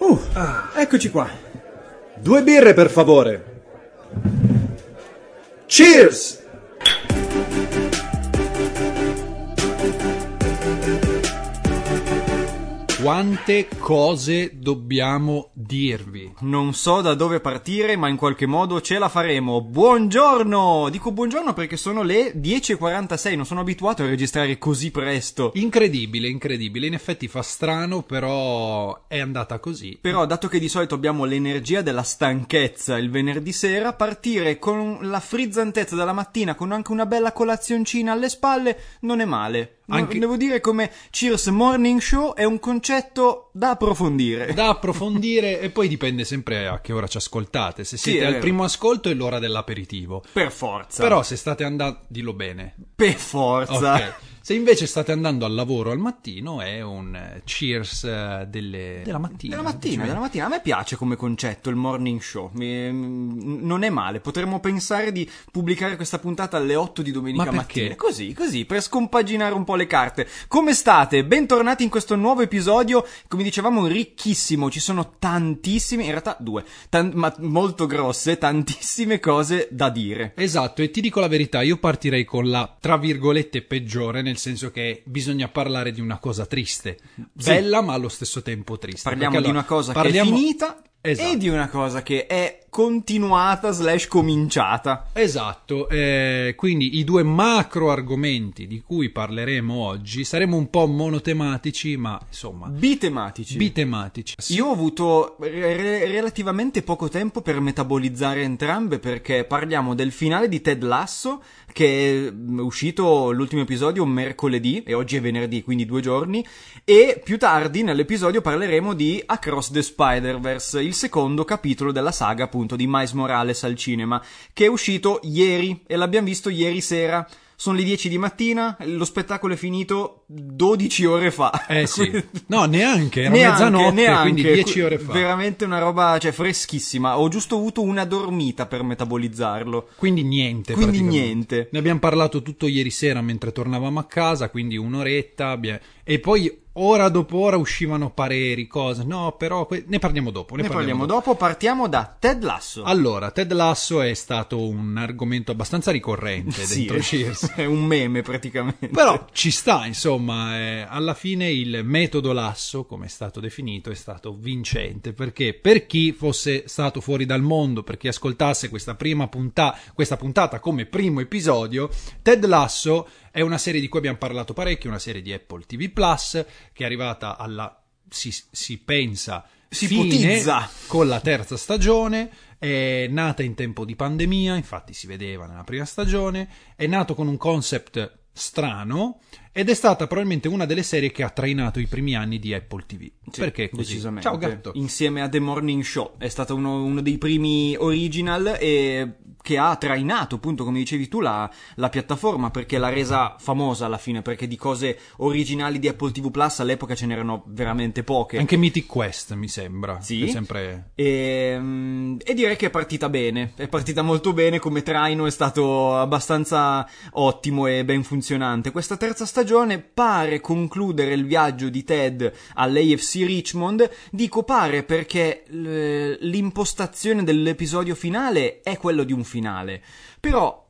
Uh, eccoci qua. Due birre, per favore. Cheers! Quante cose dobbiamo dirvi? Non so da dove partire, ma in qualche modo ce la faremo. Buongiorno! Dico buongiorno perché sono le 10.46, non sono abituato a registrare così presto. Incredibile, incredibile. In effetti fa strano, però è andata così. Però, dato che di solito abbiamo l'energia della stanchezza il venerdì sera, partire con la frizzantezza della mattina, con anche una bella colazioncina alle spalle, non è male. Anche- Devo dire come Cheers Morning Show è un concetto da approfondire. Da approfondire e poi dipende sempre a che ora ci ascoltate. Se Sì, siete è al vero. primo ascolto è l'ora dell'aperitivo. Per forza. Però se state andando, dillo bene. Per forza. Ok. Se invece state andando al lavoro al mattino è un eh, cheers eh, delle- della mattina. Della mattina, della mattina. A me piace come concetto il morning show. Mm, non è male. Potremmo pensare di pubblicare questa puntata alle 8 di domenica Ma perché? mattina. Così, così, per scompaginare un po' le carte. Come state? Bentornati in questo nuovo episodio. Come dicevamo, ricchissimo. Ci sono tantissime, in realtà due, tan- ma molto grosse, tantissime cose da dire. Esatto, e ti dico la verità, io partirei con la tra virgolette peggiore, nel senso che bisogna parlare di una cosa triste, bella ma allo stesso tempo triste. Parliamo Perché di allora, una cosa parliamo- che è finita Esatto. e di una cosa che è continuata slash cominciata. Esatto, eh, quindi i due macro argomenti di cui parleremo oggi saremo un po' monotematici, ma insomma, Bitematici. bitematici. Io ho avuto re- relativamente poco tempo per metabolizzare entrambe perché parliamo del finale di Ted Lasso che è mm, uscito l'ultimo episodio mercoledì e oggi è venerdì, quindi due giorni e più tardi nell'episodio parleremo di Across the Spider-Verse, il secondo capitolo della saga appunto di Miles Morales al cinema che è uscito ieri e l'abbiamo visto ieri sera. Sono le 10 di mattina, lo spettacolo è finito 12 ore fa. Eh sì, no neanche, era Neanche, mezzanotte, neanche, quindi dieci ore fa. Veramente una roba, cioè, freschissima. Ho giusto avuto una dormita per metabolizzarlo. Quindi niente. Quindi niente. Ne abbiamo parlato tutto ieri sera mentre tornavamo a casa, quindi un'oretta. E poi ora dopo ora uscivano pareri, cose. No, però que- ne parliamo dopo. Ne, Ne parliamo dopo. Partiamo da Ted Lasso. Allora, Ted Lasso è stato un argomento abbastanza ricorrente Sì, dentro Cheers. è un meme praticamente. Però ci sta, insomma, eh, alla fine il metodo Lasso, come è stato definito, è stato vincente, perché per chi fosse stato fuori dal mondo, per chi ascoltasse questa prima punta- questa puntata come primo episodio, Ted Lasso è una serie di cui abbiamo parlato parecchio, una serie di Apple TV Plus, che è arrivata alla, si, si pensa, Si fine ipotizza. con la terza stagione, è nata in tempo di pandemia, infatti si vedeva nella prima stagione, è nato con un concept strano ed è stata probabilmente una delle serie che ha trainato i primi anni di Apple TV. Sì, Perché così? Decisamente. Ciao gatto. Insieme a The Morning Show. È stato uno, uno dei primi original e che ha trainato, appunto, come dicevi tu, la, la piattaforma perché l'ha resa famosa alla fine. Perché di cose originali di Apple TV Plus all'epoca ce n'erano veramente poche. Anche Mythic Quest mi sembra. Sì. Sempre... E, mm, e direi che è partita bene, è partita molto bene come traino, è stato abbastanza ottimo e ben funzionante. Questa terza stagione pare concludere il viaggio di Ted all'AFC Richmond, dico pare perché l'impostazione dell'episodio finale è quello di un finale, però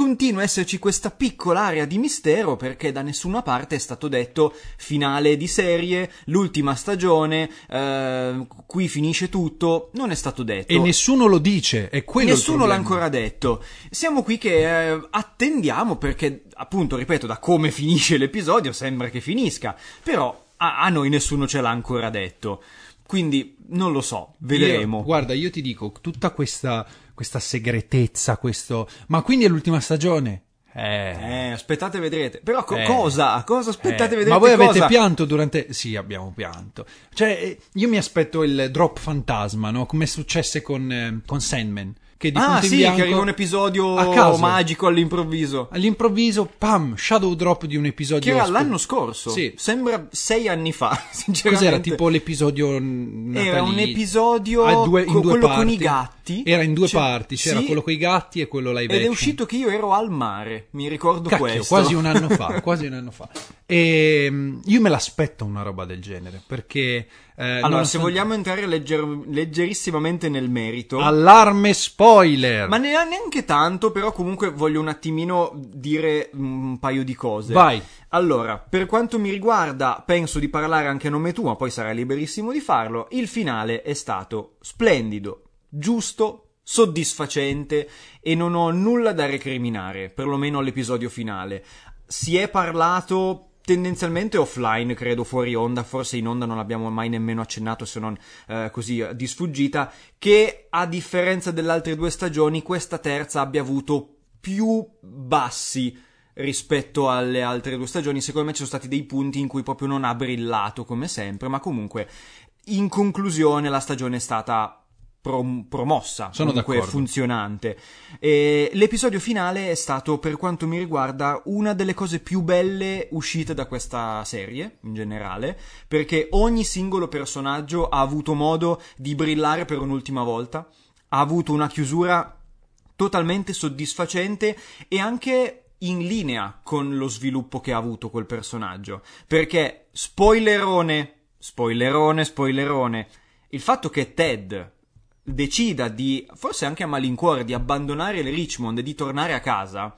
continua a esserci questa piccola area di mistero perché da nessuna parte è stato detto finale di serie, l'ultima stagione, eh, qui finisce tutto, non è stato detto. E nessuno lo dice, è quello Nessuno l'ha ancora detto. Siamo qui che eh, attendiamo perché, appunto, ripeto, da come finisce l'episodio sembra che finisca, però a, a noi nessuno ce l'ha ancora detto. Quindi non lo so, vedremo. Io- guarda, io ti dico, tutta questa, questa segretezza, questo... Ma quindi è l'ultima stagione? Eh... Eh, aspettate e vedrete. Però co- Eh. cosa? Cosa aspettate e Eh, vedrete? Ma voi avete cosa? pianto durante... Sì, abbiamo pianto. Cioè, eh, io mi aspetto il drop fantasma, no? Come successe con, eh, con Sandman. Che di Ah, sì, bianco, che arriva un episodio a caso. magico all'improvviso. All'improvviso, pam, shadow drop di un episodio... Che era sp- l'anno scorso. Sì. Sembra sei anni fa, sinceramente. Cos'era? Tipo l'episodio natalizio? Era un episodio Ah, due- in co- due quello parti. con i gatti. Era in due C'è- parti, c'era sì, quello con i gatti e quello live Ed è action. uscito che io ero al mare, mi ricordo Cacchio, questo. quasi un anno fa, quasi un anno fa. E mm, io me l'aspetto una roba del genere, perché Eh, Allora, se vogliamo entrare legger- leggerissimamente nel merito, Allarme spoiler! ma ne- neanche tanto, però comunque voglio un attimino dire un paio di cose. Vai! Allora, per quanto mi riguarda, penso di parlare anche a nome tuo, ma poi sarai liberissimo di farlo. Il finale è stato splendido, giusto, soddisfacente e non ho nulla da recriminare, perlomeno all'episodio finale. Si è parlato tendenzialmente offline, credo fuori onda, forse in onda non l'abbiamo mai nemmeno accennato se non eh, così eh, di sfuggita, che a differenza delle altre due stagioni questa terza abbia avuto più bassi rispetto alle altre due stagioni. Secondo me ci sono stati dei punti in cui proprio non ha brillato come sempre, ma comunque in conclusione la stagione è stata prom- promossa, Sono comunque d'accordo. funzionante. E l'episodio finale è stato, per quanto mi riguarda, una delle cose più belle uscite da questa serie, in generale, perché ogni singolo personaggio ha avuto modo di brillare per un'ultima volta, ha avuto una chiusura totalmente soddisfacente e anche in linea con lo sviluppo che ha avuto quel personaggio. Perché, spoilerone, spoilerone, spoilerone, il fatto che Ted decida di, forse anche a malincuore, di abbandonare il Richmond e di tornare a casa,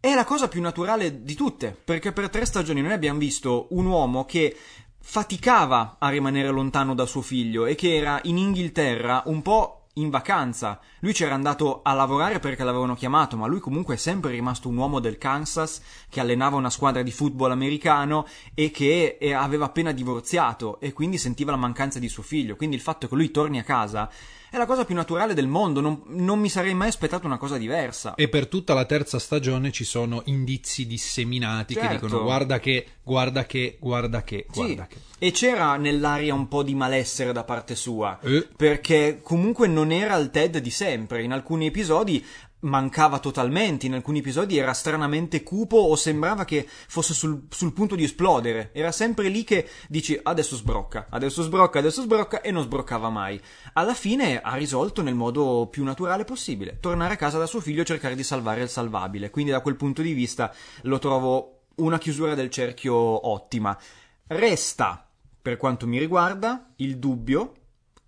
è la cosa più naturale di tutte, perché per tre stagioni noi abbiamo visto un uomo che faticava a rimanere lontano da suo figlio e che era in Inghilterra un po' in vacanza. Lui c'era andato a lavorare perché l'avevano chiamato, ma lui comunque è sempre rimasto un uomo del Kansas che allenava una squadra di football americano e che eh, aveva appena divorziato e quindi sentiva la mancanza di suo figlio. Quindi il fatto che lui torni a casa è la cosa più naturale del mondo, non, non mi sarei mai aspettato una cosa diversa. E per tutta la terza stagione ci sono indizi disseminati che Certo. dicono guarda che, guarda che, guarda che, guarda Sì, che. e c'era nell'aria un po' di malessere da parte sua, Eh. perché comunque non era il Ted di sempre, in alcuni episodi mancava totalmente, in alcuni episodi era stranamente cupo o sembrava che fosse sul, sul punto di esplodere, era sempre lì che dici adesso sbrocca, adesso sbrocca, adesso sbrocca e non sbroccava mai. Alla fine ha risolto nel modo più naturale possibile, tornare a casa da suo figlio e cercare di salvare il salvabile, quindi da quel punto di vista lo trovo una chiusura del cerchio ottima. Resta, per quanto mi riguarda, il dubbio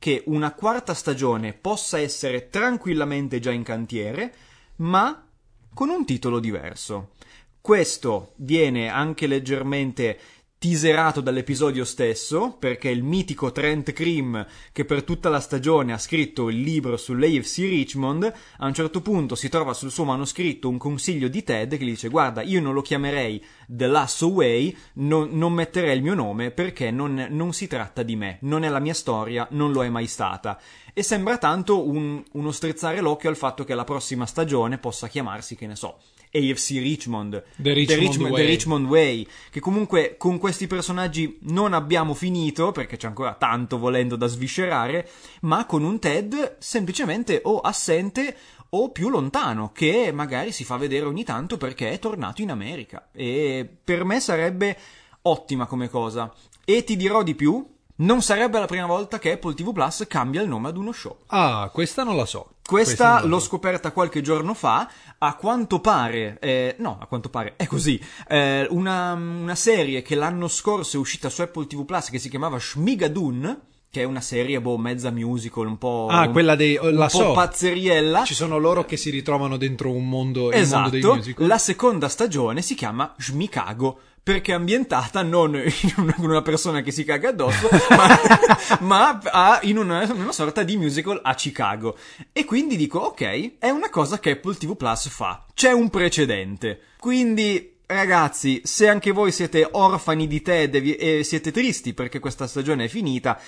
che una quarta stagione possa essere tranquillamente già in cantiere, ma con un titolo diverso. Questo viene anche leggermente teaserato dall'episodio stesso, perché il mitico Trent Cream, che per tutta la stagione ha scritto il libro sull'AFC Richmond, a un certo punto si trova sul suo manoscritto un consiglio di Ted che gli dice guarda, io non lo chiamerei The Lasso Way, non, non metterei il mio nome perché non, non si tratta di me, non è la mia storia, non lo è mai stata. E sembra tanto un- uno strizzare l'occhio al fatto che la prossima stagione possa chiamarsi, che ne so, AFC Richmond, The Richmond Richmond- Way. The Richmond Way, che comunque con questi personaggi non abbiamo finito, perché c'è ancora tanto volendo da sviscerare, ma con un Ted semplicemente o assente o più lontano, che magari si fa vedere ogni tanto perché è tornato in America. E per me sarebbe ottima come cosa. E ti dirò di più, non sarebbe la prima volta che Apple TV Plus cambia il nome ad uno show. Ah, questa non la so. Questa la l'ho so. scoperta qualche giorno fa. A quanto pare, eh, no, a quanto pare è così. eh, una, una serie che l'anno scorso è uscita su Apple TV Plus che si chiamava Shmigadoon, che è una serie, boh, mezza musical, un po'. Ah, quella dei- un la po' so. pazzeriella. Ci sono loro che si ritrovano dentro un mondo, il mondo dei Esatto, musical. la seconda stagione si chiama Shmikago perché è ambientata non in una, persona che si caga addosso, ma, ma in una, una sorta di musical a Chicago. E quindi dico, ok, è una cosa che Apple TV Plus fa. C'è un precedente. Quindi, ragazzi, se anche voi siete orfani di Ted e siete tristi perché questa stagione è finita,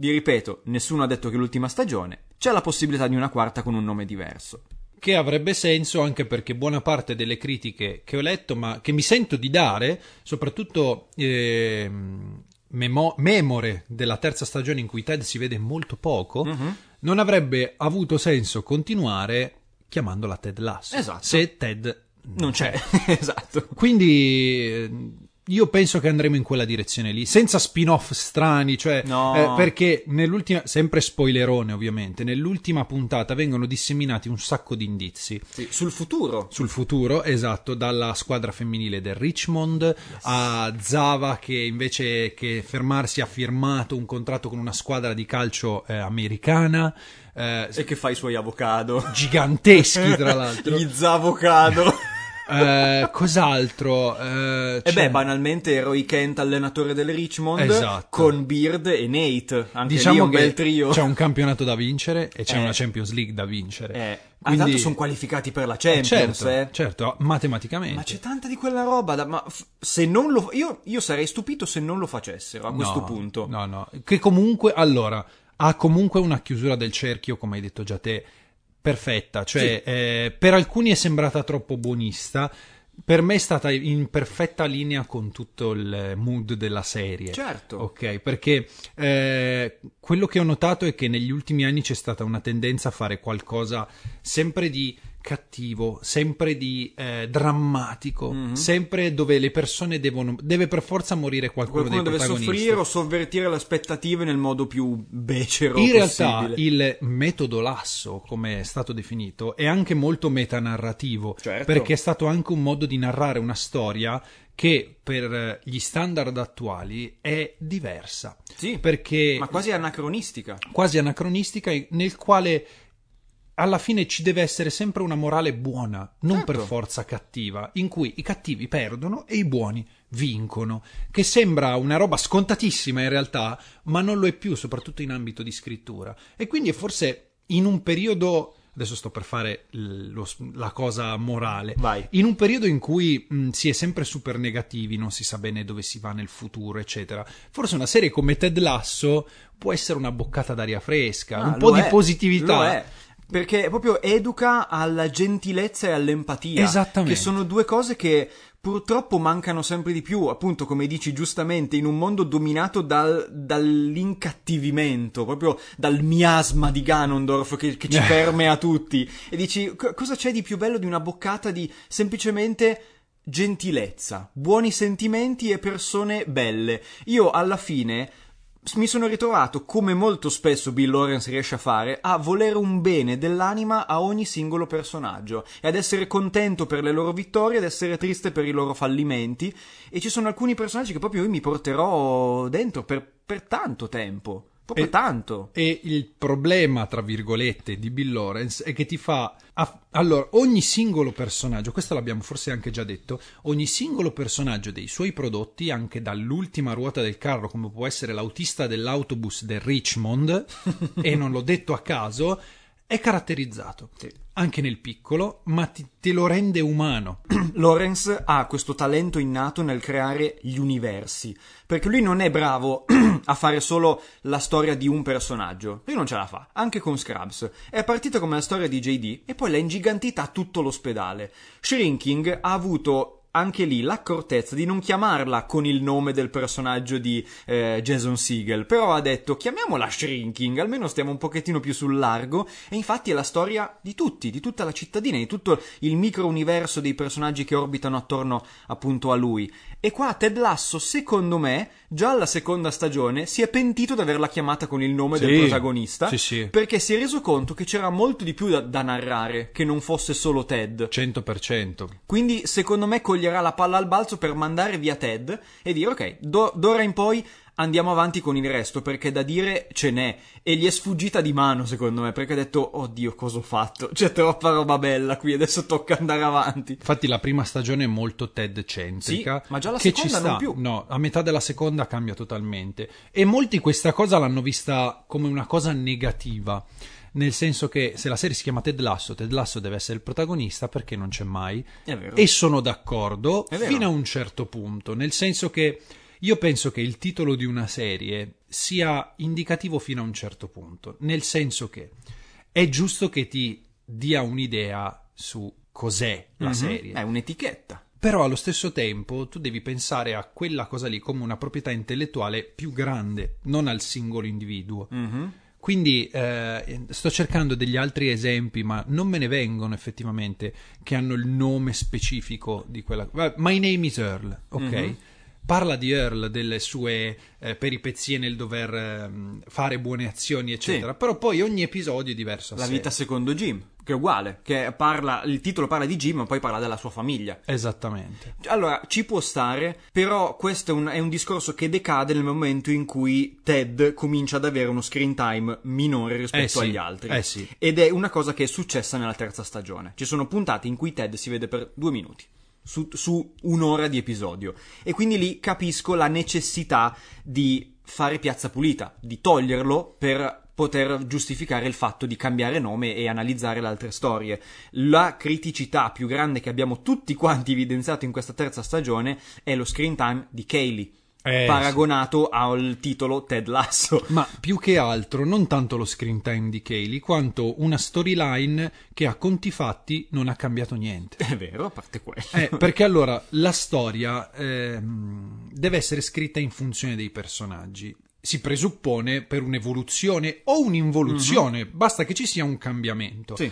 vi ripeto, nessuno ha detto che l'ultima stagione, c'è la possibilità di una quarta con un nome diverso. Che avrebbe senso anche perché buona parte delle critiche che ho letto, ma che mi sento di dare, soprattutto ehm, memo- memore della terza stagione in cui Ted si vede molto poco, Mhm. non avrebbe avuto senso continuare chiamandola Ted Lasso. Esatto. Se Ted Non c'è, esatto. Quindi eh, io penso che andremo in quella direzione lì, senza spin-off strani, cioè No. eh, perché nell'ultima, sempre spoilerone ovviamente, nell'ultima puntata vengono disseminati un sacco di indizi Sì, sul futuro. sul futuro, esatto, dalla squadra femminile del Richmond a Zava che invece che fermarsi ha firmato un contratto con una squadra di calcio eh, americana, eh, E che fa i suoi avocado. giganteschi tra l'altro. Gli zavocado. Eh, cos'altro? Eh, E c'è- beh, banalmente Roy Kent, allenatore del Richmond, Esatto. con Beard e Nate. Anche diciamo un che bel trio. c'è un campionato da vincere e c'è Eh. una Champions League da vincere. Eh, ah, Quindi- tanto sono qualificati per la Eh, Champions, certo, eh. certo, matematicamente. Ma c'è tanta di quella roba da... Ma f- se non lo... Io, io sarei stupito se non lo facessero a questo No, punto. No, no, che comunque, allora, ha comunque una chiusura del cerchio, come hai detto già te, perfetta. Cioè, eh, per alcuni è sembrata troppo buonista, per me è stata in perfetta linea con tutto il mood della serie. Certo. Ok, perché eh, quello che ho notato è che negli ultimi anni c'è stata una tendenza a fare qualcosa sempre di cattivo, sempre di eh, drammatico, Mhm. sempre dove le persone devono deve per forza morire qualcuno, Qualcuno deve soffrire o sovvertire le aspettative nel modo più becero In realtà possibile. il metodo lasso, come è stato definito, è anche molto metanarrativo, Certo. perché è stato anche un modo di narrare una storia che per gli standard attuali è diversa. Sì, Perché ma quasi anacronistica. quasi anacronistica, nel quale alla fine ci deve essere sempre una morale buona, non Certo. per forza cattiva, in cui i cattivi perdono e i buoni vincono, che sembra una roba scontatissima in realtà, ma non lo è più, soprattutto in ambito di scrittura. E quindi è forse in un periodo adesso sto per fare lo- la cosa morale. Vai. In un periodo in cui mh, si è sempre super negativi, non si sa bene dove si va nel futuro, eccetera, forse una serie come Ted Lasso può essere una boccata d'aria fresca, Ah, un po' di è, positività. Perché proprio educa alla gentilezza e all'empatia. Esattamente. Che sono due cose che purtroppo mancano sempre di più, appunto, come dici giustamente, in un mondo dominato dal, dall'incattivimento, proprio dal miasma di Ganondorf che, che ci permea tutti. E dici, co- cosa c'è di più bello di una boccata di semplicemente gentilezza, buoni sentimenti e persone belle. Io alla fine mi sono ritrovato, come molto spesso Bill Lawrence riesce a fare, a volere un bene dell'anima a ogni singolo personaggio e ad essere contento per le loro vittorie, ad essere triste per i loro fallimenti. E ci sono alcuni personaggi che proprio io mi porterò dentro per, per tanto tempo. Proprio E- tanto. E il problema, tra virgolette, di Bill Lawrence è che ti fa. Allora, ogni singolo personaggio, questo l'abbiamo forse anche già detto, ogni singolo personaggio dei suoi prodotti, anche dall'ultima ruota del carro, come può essere l'autista dell'autobus del Richmond, e non l'ho detto a caso, è caratterizzato. Anche nel piccolo, ma ti- te lo rende umano. Lawrence ha questo talento innato nel creare gli universi, perché lui non è bravo a fare solo la storia di un personaggio, lui non ce la fa, anche con Scrubs. È partita come la storia di JD e poi l'ha ingigantita a tutto l'ospedale. Shrinking ha avuto anche lì l'accortezza di non chiamarla con il nome del personaggio di eh, Jason Segel, però ha detto chiamiamola Shrinking, almeno stiamo un pochettino più sul largo e infatti è la storia di tutti, di tutta la cittadina, di tutto il micro universo dei personaggi che orbitano attorno appunto a lui. E qua Ted Lasso, secondo me, già alla seconda stagione si è pentito di averla chiamata con il nome del Sì, protagonista, sì, sì. perché si è reso conto che c'era molto di più da, da narrare, che non fosse solo Ted. 100%. Quindi, secondo me, coglierà la palla al balzo per mandare via Ted e dire: Ok, do- d'ora in poi andiamo avanti con il resto, perché da dire ce n'è. E gli è sfuggita di mano, secondo me, perché ha detto: Oddio, cosa ho fatto? C'è troppa roba bella qui, adesso tocca andare avanti. Infatti la prima stagione è molto Ted-centrica. Sì, ma già la seconda sta. non più. No, a metà della seconda cambia totalmente. E molti questa cosa l'hanno vista come una cosa negativa. Nel senso che se la serie si chiama Ted Lasso, Ted Lasso deve essere il protagonista perché non c'è mai. E sono d'accordo fino a un certo punto. Nel senso che io penso che il titolo di una serie sia indicativo fino a un certo punto. Nel senso che è giusto che ti dia un'idea su cos'è la Mhm. serie. È un'etichetta. Però allo stesso tempo tu devi pensare a quella cosa lì come una proprietà intellettuale più grande, non al singolo individuo. Mhm. Quindi eh, sto cercando degli altri esempi, ma non me ne vengono effettivamente che hanno il nome specifico di quella. My name is Earl, ok? Mhm. parla di Earl, delle sue eh, peripezie nel dover eh, fare buone azioni, eccetera. Sì. Però poi ogni episodio è diverso. La sé. vita secondo Jim, che è uguale, che parla, il titolo parla di Jim, ma poi parla della sua famiglia. Esattamente. Allora, ci può stare, però questo è un, è un discorso che decade nel momento in cui Ted comincia ad avere uno screen time minore rispetto Eh sì, agli altri. eh sì. Ed è una cosa che è successa nella terza stagione. Ci sono puntate in cui Ted si vede per due minuti. Su, su un'ora di episodio. E quindi lì capisco la necessità di fare piazza pulita, di toglierlo per poter giustificare il fatto di cambiare nome e analizzare le altre storie. La criticità più grande che abbiamo tutti quanti evidenziato in questa terza stagione è lo screen time di Kaylee, Eh, paragonato al titolo Ted Lasso. Ma più che altro, non tanto lo screen time di Kaylee, quanto una storyline che a conti fatti non ha cambiato niente. È vero, a parte quello. Eh, perché allora la storia ehm, deve essere scritta in funzione dei personaggi. Si presuppone per un'evoluzione o un'involuzione, basta che ci sia un cambiamento. Sì.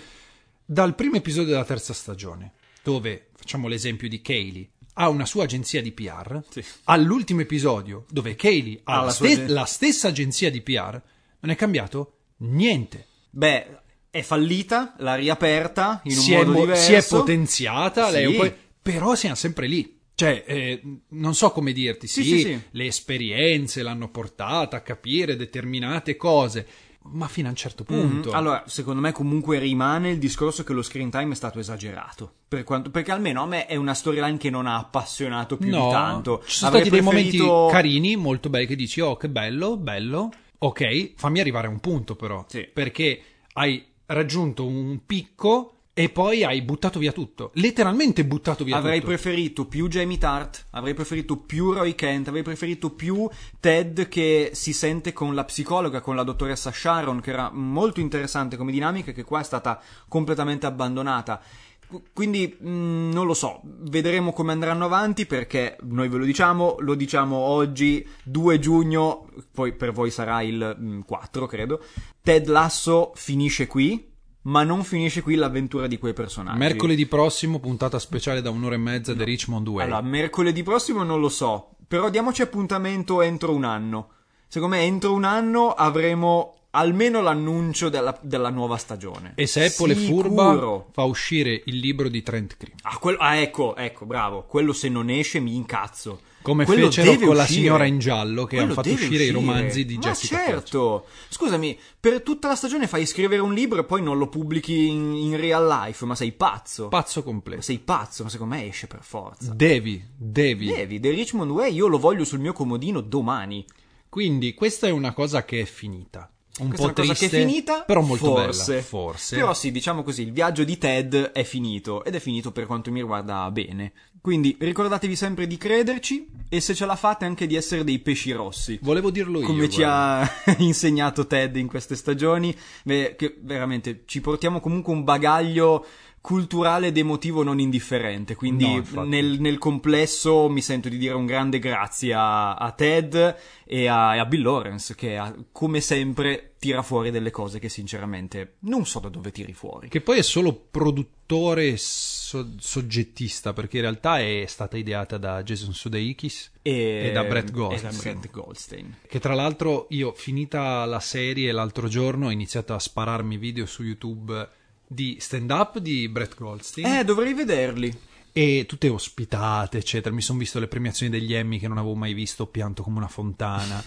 Dal primo episodio della terza stagione, dove facciamo l'esempio di Kaylee, ha una sua agenzia di PR, Sì. all'ultimo episodio, dove Kaylee ha Ha la, ste- agen- la stessa agenzia di PR, non è cambiato niente. Beh, è fallita, l'ha riaperta in un si, è, modo mo- diverso. si è potenziata, lei è Sì. po'- però siamo sempre lì. Cioè, eh, non so come dirti, sì, Sì, sì, le esperienze l'hanno portata a capire determinate cose, ma fino a un certo punto. Mhm. Allora, secondo me comunque rimane il discorso che lo screen time è stato esagerato. Per quanto- perché almeno a me è una storyline che non ha appassionato più no, di tanto. ci sono Avrei stati dei preferito- momenti carini, molto belli, che dici, oh, che bello, bello. Ok, fammi arrivare a un punto però, Sì. perché hai raggiunto un picco e poi hai buttato via tutto. Letteralmente buttato via Avrei tutto. preferito più Jamie Tart, avrei preferito più Roy Kent, avrei preferito più Ted che si sente con la psicologa, con la dottoressa Sharon, che era molto interessante come dinamica, che qua è stata completamente abbandonata. Qu- Quindi mh, non lo so, vedremo come andranno avanti perché noi ve lo diciamo, lo diciamo oggi 2 giugno, poi per voi sarà il mh, 4 credo. Ted Lasso finisce qui, ma non finisce qui l'avventura di quei personaggi. Mercoledì prossimo, puntata speciale da un'ora e mezza di Richmond Way. Allora, mercoledì prossimo non lo so, però diamoci appuntamento entro un anno. Secondo me entro un anno avremo almeno l'annuncio della, della nuova stagione. E se Apple è furba, fa uscire il libro di Trent Cream. Ah, quello- ah, ecco, ecco, bravo. Quello se non esce mi incazzo. Come Quello fecero con la uscire. signora in giallo, che Quello hanno fatto deve uscire i uscire. romanzi di Ma Jessica certo. Scusami, per tutta la stagione fai scrivere un libro e poi non lo pubblichi in, in real life, ma sei pazzo. Pazzo completo. sei pazzo, ma secondo me esce per forza. Devi, devi. Devi, The Richmond Way io lo voglio sul mio comodino domani. Quindi questa è una cosa che è finita. Un Questa po' è una cosa triste, che è finita, però molto forse. bella. Forse. Però sì, diciamo così, il viaggio di Ted è finito ed è finito per quanto mi riguarda bene. Quindi ricordatevi sempre di crederci e se ce la fate anche di essere dei pesci rossi. Volevo dirlo io. Come ci guarda. ha insegnato Ted in queste stagioni, Beh, che veramente ci portiamo comunque un bagaglio culturale ed emotivo non indifferente. Quindi No, nel, nel complesso mi sento di dire un grande grazie a, a Ted e a, a Bill Lawrence, che ha- come sempre tira fuori delle cose che sinceramente non so da dove tiri fuori. Che poi è solo produttore so- soggettista, perché in realtà è stata ideata da Jason Sudeikis. E, E da Brett e da Goldstein. Brett Goldstein. Che tra l'altro io, finita la serie l'altro giorno, ho iniziato a spararmi video su YouTube di stand-up di Brett Goldstein. Eh, dovrei vederli. e tutte ospitate, eccetera. Mi sono visto le premiazioni degli Emmy che non avevo mai visto, ho pianto come una fontana.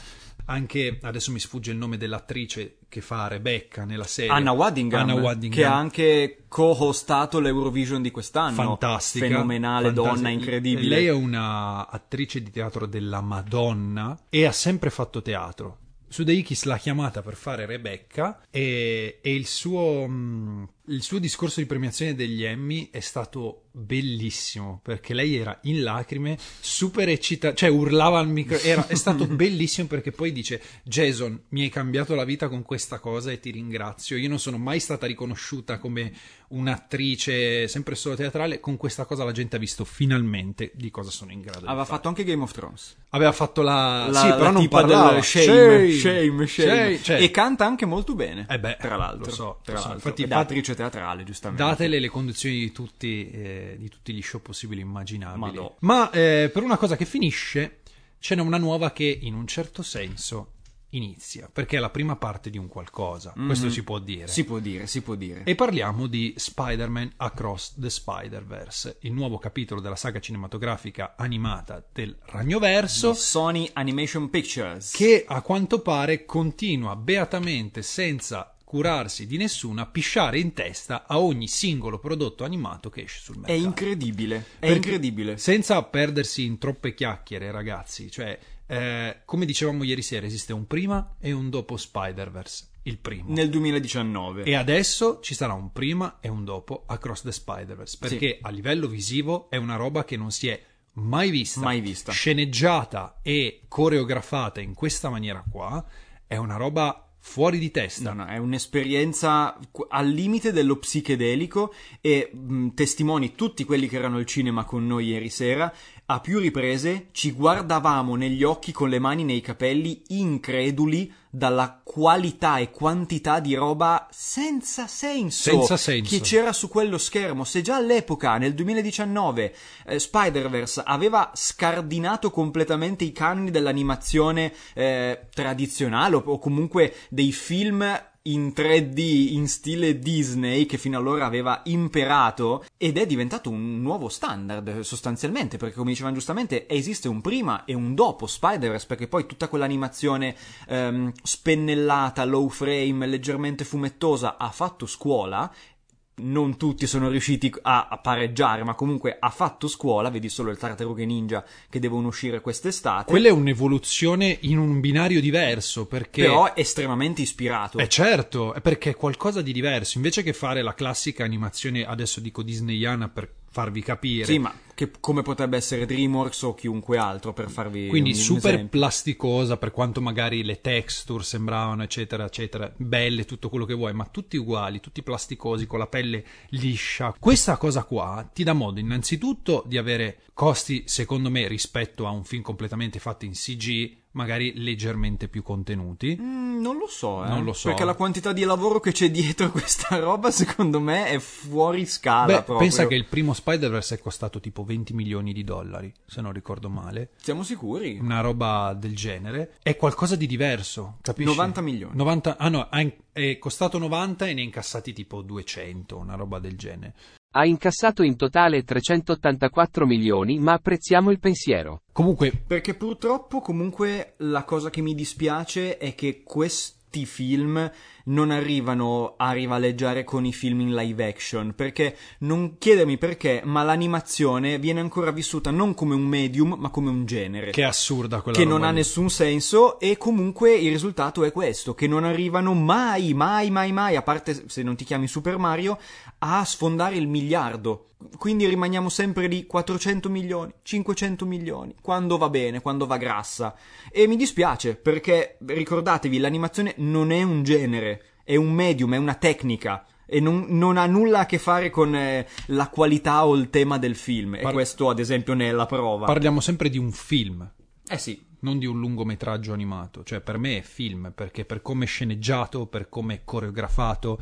Anche adesso mi sfugge il nome dell'attrice che fa Rebecca nella serie. Anna Waddingham, Anna Waddingham. che ha anche co-hostato l'Eurovision di quest'anno. fantastica, Fenomenale, fantastica. donna incredibile. Lei è una attrice di teatro della Madonna e ha sempre fatto teatro. Sudeikis l'ha chiamata per fare Rebecca e, e il, suo, mh, il suo discorso di premiazione degli Emmy è stato bellissimo perché lei era in lacrime, super eccitata, cioè urlava al micro, era, è stato bellissimo perché poi dice Jason mi hai cambiato la vita con questa cosa e ti ringrazio, io non sono mai stata riconosciuta come un'attrice sempre solo teatrale, con questa cosa la gente ha visto finalmente di cosa sono in grado Aveva fatto anche Game of Thrones. Aveva fatto la... La, sì, la però non tipa parlava. del shame, Shame, shame, shame. cioè- E canta anche molto bene. Eh beh, tra l'altro. lo so, tra lo so. l'altro. Infatti, Ed attrice teatrale, giustamente. Datele le condizioni di tutti, eh, di tutti gli show possibili e immaginabili. Madò. Ma eh, per una cosa che finisce, ce n'è una nuova che in un certo senso inizia, perché è la prima parte di un qualcosa, mm-hmm. questo si può dire. Si può dire, si può dire. E parliamo di Spider-Man Across the Spider-Verse, il nuovo capitolo della saga cinematografica animata del Ragnoverso. Di Sony Animation Pictures. Che a quanto pare continua beatamente senza curarsi di nessuno a pisciare in testa a ogni singolo prodotto animato che esce sul mercato. È incredibile, è Perché incredibile. Senza perdersi in troppe chiacchiere, ragazzi, cioè eh, come dicevamo ieri sera, esiste un prima e un dopo Spider-Verse. Il primo. Nel 2019. E adesso ci sarà un prima e un dopo Across the Spider-Verse. Perché sì. a livello visivo è una roba che non si è mai vista. Mai vista. Sceneggiata e coreografata in questa maniera qua. È una roba fuori di testa. No, no, è un'esperienza al limite dello psichedelico e mh, testimoni tutti quelli che erano al cinema con noi ieri sera. A più riprese ci guardavamo negli occhi con le mani nei capelli, increduli dalla qualità e quantità di roba senza senso, senza senso. che c'era su quello schermo. Se già all'epoca, nel 2019, eh, Spider-Verse aveva scardinato completamente i canoni dell'animazione eh, tradizionale o, o comunque dei film in 3D in stile Disney che fino allora aveva imperato ed è diventato un nuovo standard sostanzialmente perché come dicevano giustamente esiste un prima e un dopo Spider-Verse perché poi tutta quell'animazione ehm, spennellata, low frame, leggermente fumettosa ha fatto scuola non tutti sono riusciti a, pareggiare, ma comunque ha fatto scuola, vedi solo il Tartarughe Ninja che devono uscire quest'estate. Quella è un'evoluzione in un binario diverso, perché... Però estremamente ispirato. Eh certo, è perché è qualcosa di diverso, invece che fare la classica animazione, adesso dico disneyana per farvi capire. Sì, ma che, come potrebbe essere DreamWorks o chiunque altro per farvi Quindi un, super esempio. plasticosa per quanto magari le texture sembravano eccetera eccetera, belle tutto quello che vuoi, ma tutti uguali, tutti plasticosi con la pelle liscia. Questa cosa qua ti dà modo innanzitutto di avere costi secondo me rispetto a un film completamente fatto in CG magari leggermente più contenuti. Mm, non lo so, eh. Non lo so. Perché la quantità di lavoro che c'è dietro questa roba, secondo me, è fuori scala. Beh, proprio. pensa che il primo Spider-Verse è costato tipo 20 milioni di dollari, se non ricordo male. Siamo sicuri? Una roba del genere. È qualcosa di diverso, capisci? 90 milioni. 90, ah no, è costato 90 e ne ha incassati tipo 200, una roba del genere. Ha incassato in totale 384 milioni, ma apprezziamo il pensiero. Comunque, perché purtroppo comunque la cosa che mi dispiace è che questi film non arrivano a rivaleggiare con i film in live action, perché non chiedermi perché, ma l'animazione viene ancora vissuta non come un medium, ma come un genere. Che è assurda quella Che roba non ha lì. nessun senso e comunque il risultato è questo, che non arrivano mai, mai, mai, mai, a parte se non ti chiami Super Mario, a sfondare il miliardo. Quindi rimaniamo sempre lì 400 milioni, 500 milioni, quando va bene, quando va grassa. E mi dispiace perché ricordatevi, l'animazione non è un genere, è un medium, è una tecnica e non, non, ha nulla a che fare con eh, la qualità o il tema del film. E Par- questo, ad esempio, ne è la prova. Parliamo sempre di un film. Eh sì. Non di un lungometraggio animato. Cioè, per me è film, perché per come è sceneggiato, per come è coreografato,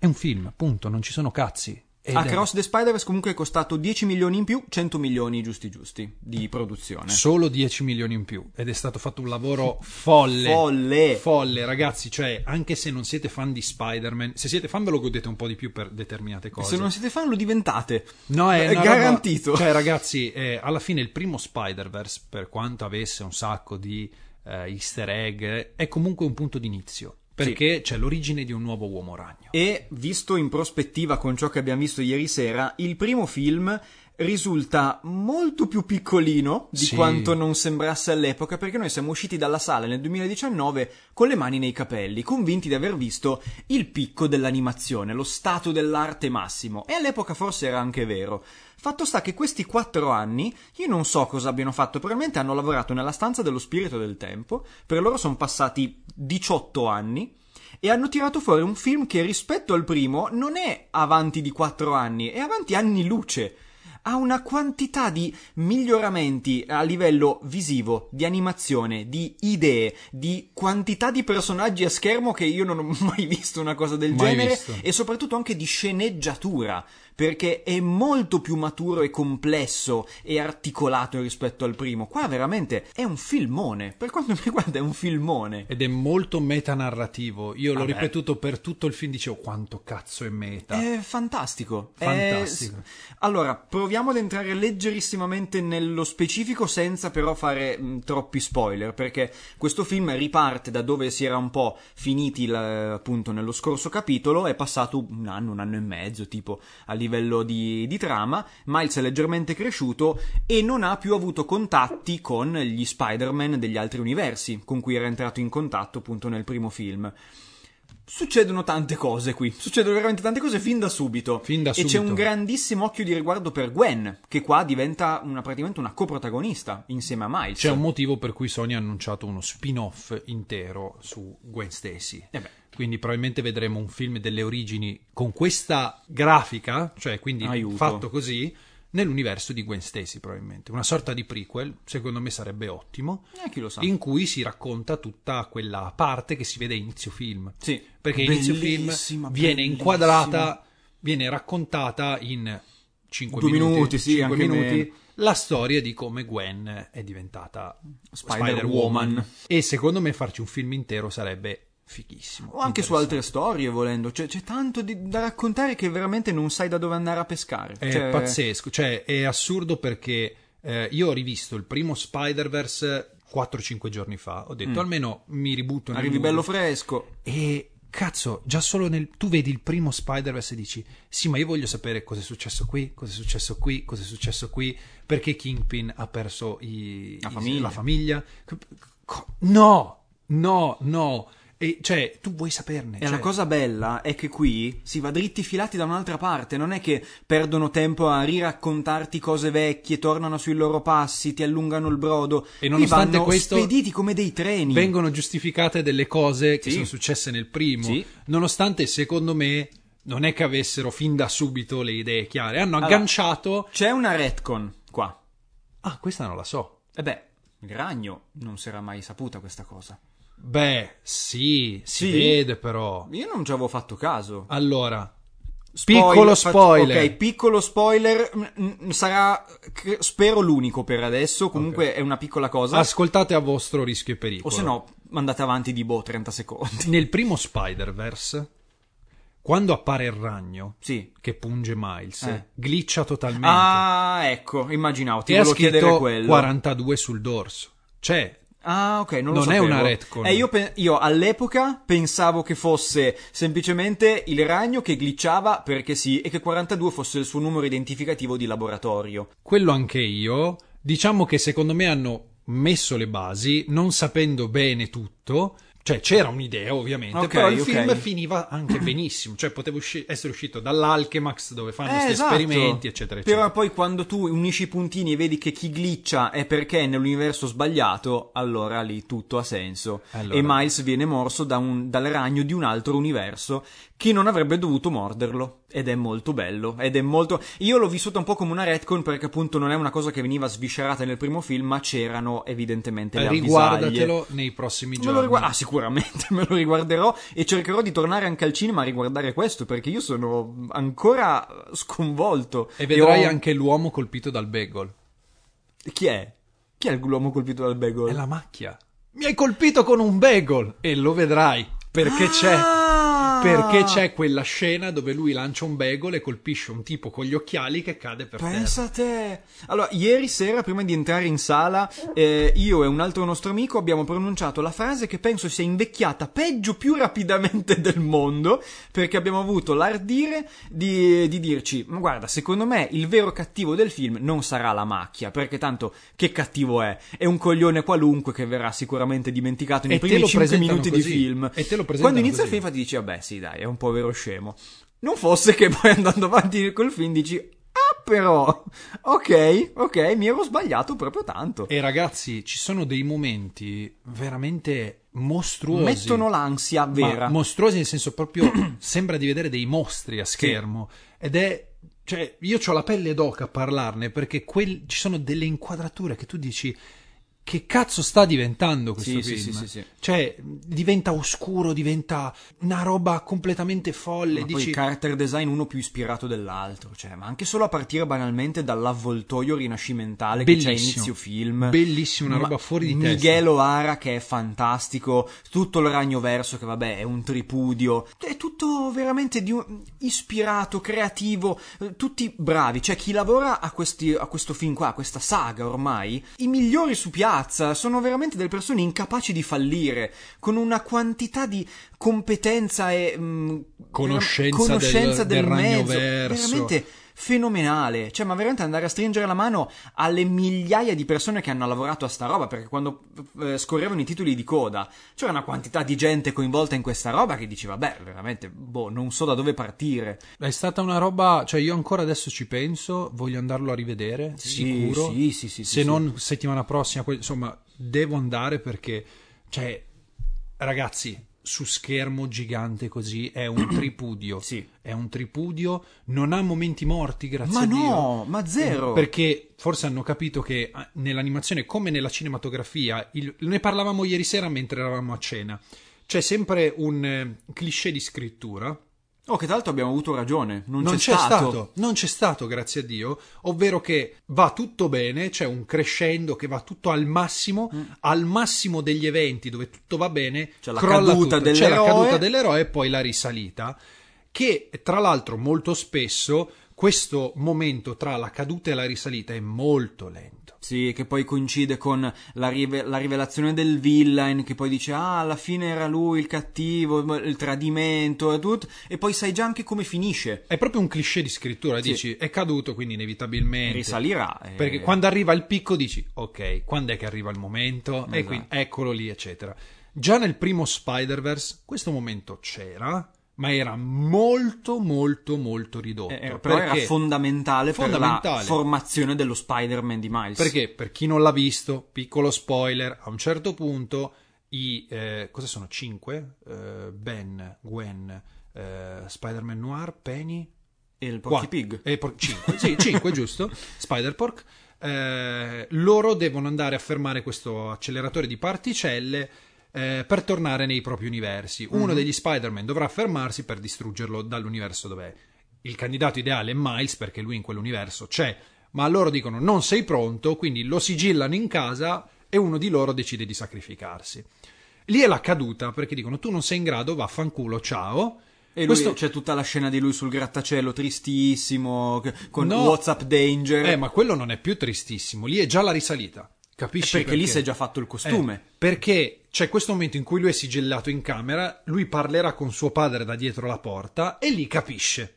è un film, punto. Non ci sono cazzi. Ed Across è the Spider-Verse comunque è costato 10 milioni in più, 100 milioni giusti giusti di produzione. solo 10 milioni in più. Ed è stato fatto un lavoro folle. Folle. Folle, ragazzi. Cioè, anche se non siete fan di Spider-Man, se siete fan ve lo godete un po' di più per determinate cose. Se non siete fan lo diventate. No, è, È garantito. roba- Cioè, ragazzi, eh, alla fine il primo Spider-Verse, per quanto avesse un sacco di eh, easter egg, è comunque un punto d'inizio. Perché c'è l'origine di un nuovo uomo ragno. E visto in prospettiva con ciò che abbiamo visto ieri sera, il primo film risulta molto più piccolino di Sì. quanto non sembrasse all'epoca perché noi siamo usciti dalla sala nel 2019 con le mani nei capelli, convinti di aver visto il picco dell'animazione, lo stato dell'arte massimo e all'epoca forse era anche vero. Fatto sta che questi quattro anni, io non so cosa abbiano fatto, probabilmente hanno lavorato nella stanza dello spirito del tempo, per loro sono passati 18 anni, e hanno tirato fuori un film che rispetto al primo non è avanti di 4 anni, è avanti anni luce. Ha una quantità di miglioramenti a livello visivo, di animazione, di idee, di quantità di personaggi a schermo che io non ho mai visto una cosa del Mai genere visto. e soprattutto anche di sceneggiatura perché è molto più maturo e complesso e articolato rispetto al primo. Qua veramente è un filmone, per quanto mi riguarda è un filmone. Ed è molto metanarrativo. Io l'ho ripetuto per tutto il film, dicevo quanto cazzo è meta. È fantastico. Fantastico. È- Allora, proviamo ad entrare leggerissimamente nello specifico senza però fare mh, troppi spoiler, perché questo film riparte da dove si era un po' finiti la- appunto nello scorso capitolo, è passato un anno, un anno e mezzo tipo a livello di, di trama, Miles è leggermente cresciuto e non ha più avuto contatti con gli Spider-Man degli altri universi, con cui era entrato in contatto appunto nel primo film. Succedono tante cose qui, succedono veramente tante cose fin da subito. Fin da e c'è subito. un grandissimo occhio di riguardo per Gwen, che qua diventa una, praticamente una coprotagonista insieme a Miles. C'è un motivo per cui Sony ha annunciato uno spin-off intero su Gwen Stacy. Eh. Quindi probabilmente vedremo un film delle origini con questa grafica, cioè quindi Aiuto. fatto così, nell'universo di Gwen Stacy probabilmente. Una sorta di prequel, secondo me sarebbe ottimo, Eh, chi lo sa. in cui si racconta tutta quella parte che si vede a inizio film. Sì. Perché inizio film viene bellissima. inquadrata, viene raccontata in 5 Due minuti, minuti, sì, cinque anche minuti meno. la storia di come Gwen è diventata Spider-Woman. Spider-Woman. E secondo me farci un film intero sarebbe fighissimo. O anche su altre storie, volendo. Cioè, c'è tanto di- da raccontare che veramente non sai da dove andare a pescare. È Cioè, pazzesco, cioè è assurdo perché eh, io ho rivisto il primo Spider-Verse 4-5 giorni fa, ho detto almeno mi ributto nel Mm. Arrivi mood. bello fresco. E cazzo, già solo nel. Tu vedi il primo Spider-Verse e dici: Sì, ma io voglio sapere cosa è successo qui, cosa è successo qui, cosa è successo qui. Perché Kingpin ha perso i- La i- famiglia. la famiglia. No, no, no. E cioè, tu vuoi saperne. E cioè- la cosa bella è che qui si va dritti filati da un'altra parte, non è che perdono tempo a riraccontarti cose vecchie, tornano sui loro passi, ti allungano il brodo. E nonostante vanno questo spediti come dei treni. vengono giustificate delle cose che Sì. sono successe nel primo. Sì. Nonostante, secondo me, non è che avessero fin da subito le idee chiare. Hanno Allora- agganciato. C'è una retcon qua. Ah, questa non la so. E beh, il ragno non si era mai saputa questa cosa. Beh, sì, si Sì? vede però. Io non ci avevo fatto caso. Allora, Spoiler- piccolo spoiler. Ok, piccolo spoiler. Sarà, spero, l'unico per adesso. Comunque è una piccola cosa. Ascoltate a vostro rischio e pericolo. o se no, andate avanti di boh, 30 secondi. Nel primo Spider-Verse, quando appare il ragno Sì. che punge Miles, Eh. glitcha totalmente. Ah, ecco, immaginavo, ti e volevo chiedere quello. 42 sul dorso. Cioè, Ah, ok, non lo Non è sapevo. una retcon. Eh, io, pe- io all'epoca pensavo che fosse semplicemente il ragno che glitchava perché sì e che 42 fosse il suo numero identificativo di laboratorio. quello anche io. Diciamo che secondo me hanno messo le basi, non sapendo bene tutto. Cioè, c'era un'idea, ovviamente, Ok, però il ok. film finiva anche benissimo. Cioè, poteva usci- essere uscito dall'Alchemax dove fanno Eh, questi esatto. esperimenti, eccetera, eccetera. Però poi quando tu unisci i puntini e vedi che chi glitcha è perché è nell'universo sbagliato, allora lì tutto ha senso. Allora. E Miles viene morso da un- dal ragno di un altro universo che non avrebbe dovuto morderlo. Ed è molto bello. Ed è molto. Io l'ho vissuta un po' come una retcon perché appunto non è una cosa che veniva sviscerata nel primo film, ma c'erano evidentemente le avvisaglie. Riguardatelo nei prossimi giorni. riguardo, ah, sicuramente me lo riguarderò e cercherò di tornare anche al cinema a riguardare questo perché io sono ancora sconvolto. E vedrai ho- anche l'uomo colpito dal bagel. Chi è? Chi è l'uomo colpito dal bagel? È la macchia. Mi hai colpito con un bagel! E lo vedrai. Perché c'è. Ah! Perché c'è quella scena dove lui lancia un bagel e colpisce un tipo con gli occhiali che cade per Pensa a te. Allora, ieri sera, prima di entrare in sala, eh, io e un altro nostro amico abbiamo pronunciato la frase che penso sia invecchiata peggio più rapidamente del mondo, perché abbiamo avuto l'ardire di, di dirci, ma guarda, secondo me il vero cattivo del film non sarà la macchia, perché tanto che cattivo è? È un coglione qualunque che verrà sicuramente dimenticato nei E primi lo 5 presentano minuti di così. film. E te lo Quando inizia così. il film ti dici, vabbè sì dai, è un povero scemo. Non fosse che poi andando avanti col film dici, ah però, ok, ok, mi ero sbagliato proprio tanto. E ragazzi, ci sono dei momenti veramente mostruosi. Mettono l'ansia vera. Mostruosi nel senso proprio sembra di vedere dei mostri a schermo ed è Cioè, io ho la pelle d'oca a parlarne perché quel- ci sono delle inquadrature che tu dici. Che cazzo sta diventando questo Sì, film? sì, sì, sì. Cioè, diventa oscuro, diventa una roba completamente folle. Ma poi dici, il character design uno più ispirato dell'altro, cioè, ma anche solo a partire banalmente dall'avvoltoio rinascimentale che c'è a Bellissimo. inizio film. Bellissimo, una Ma- roba fuori di Miguel O'Hara che è fantastico, tutto il ragno verso che vabbè è un tripudio, è tutto veramente un- ispirato, creativo, tutti bravi, cioè chi lavora a, questi- a questo film qua, a questa saga ormai, i migliori su piazza, sono veramente delle persone incapaci di fallire, con una quantità di competenza e mh, Conoscenza vera- conoscenza del- del, del mezzo, veramente fenomenale, cioè ma veramente andare a stringere la mano alle migliaia di persone che hanno lavorato a sta roba, perché quando eh, scorrevano i titoli di coda c'era una quantità di gente coinvolta in questa roba che diceva, beh, veramente, boh, non so da dove partire. È stata una roba, cioè io ancora adesso ci penso, voglio andarlo a rivedere, sicuro. sì, sì, sì, Se sì, non settimana prossima, insomma, devo andare perché, cioè, ragazzi, su schermo gigante così è un tripudio. Sì. È un tripudio, non ha momenti morti, grazie Ma a Dio. no, ma zero. Perché forse hanno capito che ah, nell'animazione, come nella cinematografia, il- ne parlavamo ieri sera mentre eravamo a cena, c'è sempre un eh, cliché di scrittura Oh, che tra l'altro abbiamo avuto ragione, non, non c'è, c'è stato. non c'è stato, grazie a Dio, ovvero che va tutto bene, c'è un crescendo che va tutto al massimo, al massimo degli eventi dove tutto va bene, C'è la caduta tutto. c'è la dell'eroe. caduta dell'eroe e poi la risalita, che tra l'altro molto spesso questo momento tra la caduta e la risalita è molto lento. Sì, che poi coincide con la, rive- la rivelazione del villain, che poi dice, ah, alla fine era lui il cattivo, il tradimento e tutto, e poi sai già anche come finisce. È proprio un cliché di scrittura, Sì. dici è caduto, quindi inevitabilmente Risalirà. eh. Perché quando arriva il picco dici, ok, quando è che arriva il momento? E Esatto. quindi eccolo lì, eccetera. Già nel primo Spider-Verse questo momento c'era, ma era molto, molto, molto ridotto. Eh, eh, però era Perché? fondamentale, per Fondamentale. la formazione dello Spider-Man di Miles. Perché, per chi non l'ha visto, piccolo spoiler, a un certo punto i... eh, cosa sono? Cinque? Eh, ben, Gwen, eh, Spider-Man Noir, Penny... E il Porky Pig. eh, por- cinque, sì, cinque, giusto. Spider-Pork. Eh, loro devono andare a fermare questo acceleratore di particelle eh, per tornare nei propri universi. Uno degli Spider-Man dovrà fermarsi per distruggerlo dall'universo dov'è. Il candidato ideale è Miles perché lui in quell'universo c'è, ma loro dicono non sei pronto, quindi lo sigillano in casa e uno di loro decide di sacrificarsi. Lì è la caduta perché dicono tu non sei in grado, vaffanculo, ciao. E lui, Questo- c'è tutta la scena di lui sul grattacielo, tristissimo, con No. WhatsApp Danger. Eh, ma quello non è più tristissimo, lì è già la risalita. Capisci? perché, lì si è già fatto il costume. Eh, perché c'è questo momento in cui lui è sigillato in camera, lui parlerà con suo padre da dietro la porta e lì capisce.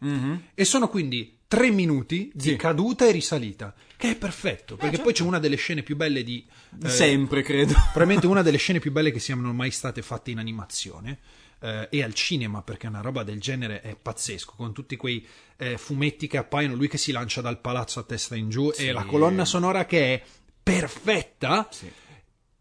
E sono quindi tre minuti di. Sì. caduta e risalita, che è perfetto, perché poi c'è una delle scene più belle di... eh, Sempre, credo. probabilmente una delle scene più belle che siano mai state fatte in animazione eh, e al cinema perché una roba del genere è pazzesco con tutti quei eh, fumetti che appaiono lui che si lancia dal palazzo a testa in giù Sì. e la colonna sonora che è perfetta Sì.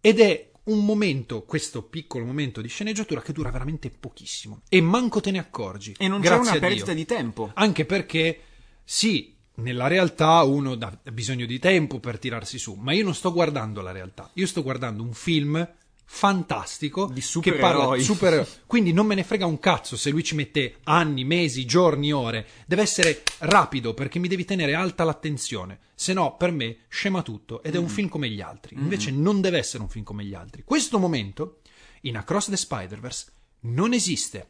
ed è un momento, questo piccolo momento di sceneggiatura che dura veramente pochissimo e manco te ne accorgi. E non c'è una perdita di tempo. Anche perché, sì, nella realtà uno ha bisogno di tempo per tirarsi su, ma io non sto guardando la realtà, io sto guardando un film fantastico Di che parla di supereroi. Quindi non me ne frega un cazzo se lui ci mette anni, mesi, giorni, ore. Deve essere rapido perché mi devi tenere alta l'attenzione. Se no, per me, scema tutto ed è un film come gli altri. Invece non deve essere un film come gli altri. Questo momento, in Across the Spider-Verse, non esiste.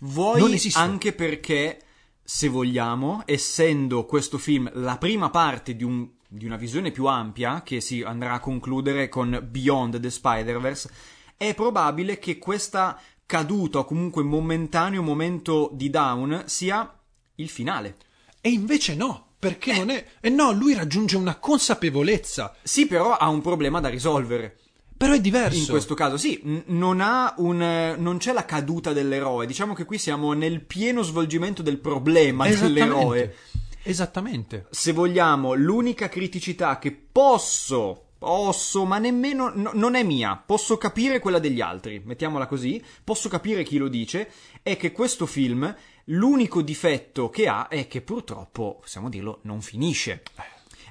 Non Vuoi esiste. anche perché, se vogliamo, essendo questo film la prima parte di, un- di una visione più ampia, che si andrà a concludere con Beyond the Spider-Verse, è probabile che questa caduta o comunque momentaneo momento di down sia il finale. E invece no, perché non è... E no, lui raggiunge una consapevolezza, Sì, però ha un problema da risolvere. però è diverso. In questo caso, sì, n- non ha un. eh, non c'è la caduta dell'eroe. Diciamo che qui siamo nel pieno svolgimento del problema dell'eroe. Esattamente. Se vogliamo, l'unica criticità che posso. osso, ma nemmeno no- non è mia. Posso capire quella degli altri, mettiamola così. Posso capire chi lo dice. È che questo film, l'unico difetto che ha è che purtroppo, possiamo dirlo, non finisce.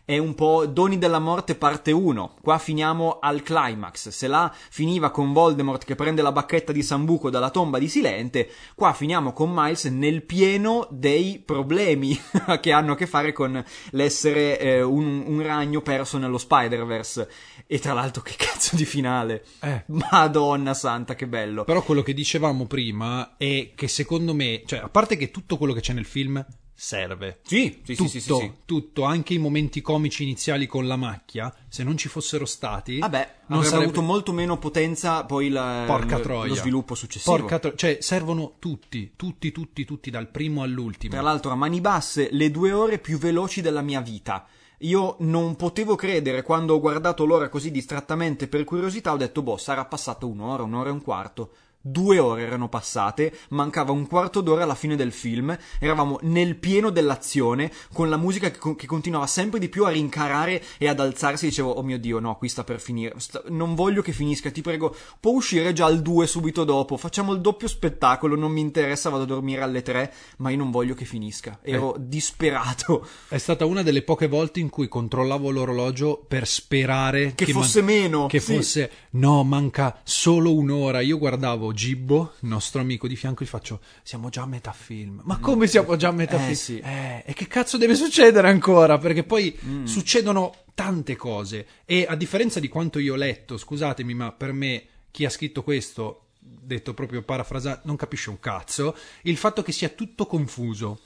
È un po' Doni della Morte parte 1. Qua finiamo al climax. Se là finiva con Voldemort che prende la bacchetta di Sambuco dalla tomba di Silente, qua finiamo con Miles nel pieno dei problemi che hanno a che fare con l'essere eh, un, un ragno perso nello Spider-Verse. E tra l'altro che cazzo di finale. Eh. Madonna santa, che bello. Però quello che dicevamo prima è che secondo me, cioè, a parte che tutto quello che c'è nel film serve. Sì, sì, tutto, sì, sì, sì. tutto, anche i momenti comici iniziali con la macchia, se non ci fossero stati, Vabbè, non avrebbe sarebbe avuto molto meno potenza poi la- Porca lo- troia. lo sviluppo successivo. Porca tro- cioè servono tutti, tutti, tutti, tutti, dal primo all'ultimo. Tra l'altro, a mani basse, le due ore più veloci della mia vita. Io non potevo credere quando ho guardato l'ora così distrattamente per curiosità, ho detto, boh, sarà passata un'ora, un'ora e un quarto. Due ore erano passate, mancava un quarto d'ora alla fine del film, eravamo nel pieno dell'azione, con la musica che, che continuava sempre di più a rincarare e ad alzarsi, dicevo, oh mio dio, no, qui sta per finire, non voglio che finisca, ti prego, può uscire già il 2 subito dopo, facciamo il doppio spettacolo, non mi interessa, vado a dormire alle 3, ma io non voglio che finisca, ero disperato, È stata una delle poche volte in cui controllavo l'orologio per sperare che fosse meno, che sì. fosse no, manca solo un'ora. Io guardavo Gibbo, il nostro amico di fianco, gli faccio: Siamo già a metà film. Ma come siamo già a metà Eh, film? sì. Eh, e che cazzo deve succedere ancora? Perché poi Mm. succedono tante cose. E a differenza di quanto io ho letto, scusatemi, ma per me chi ha scritto questo, detto proprio parafrasato, non capisce un cazzo. Il fatto che sia tutto confuso.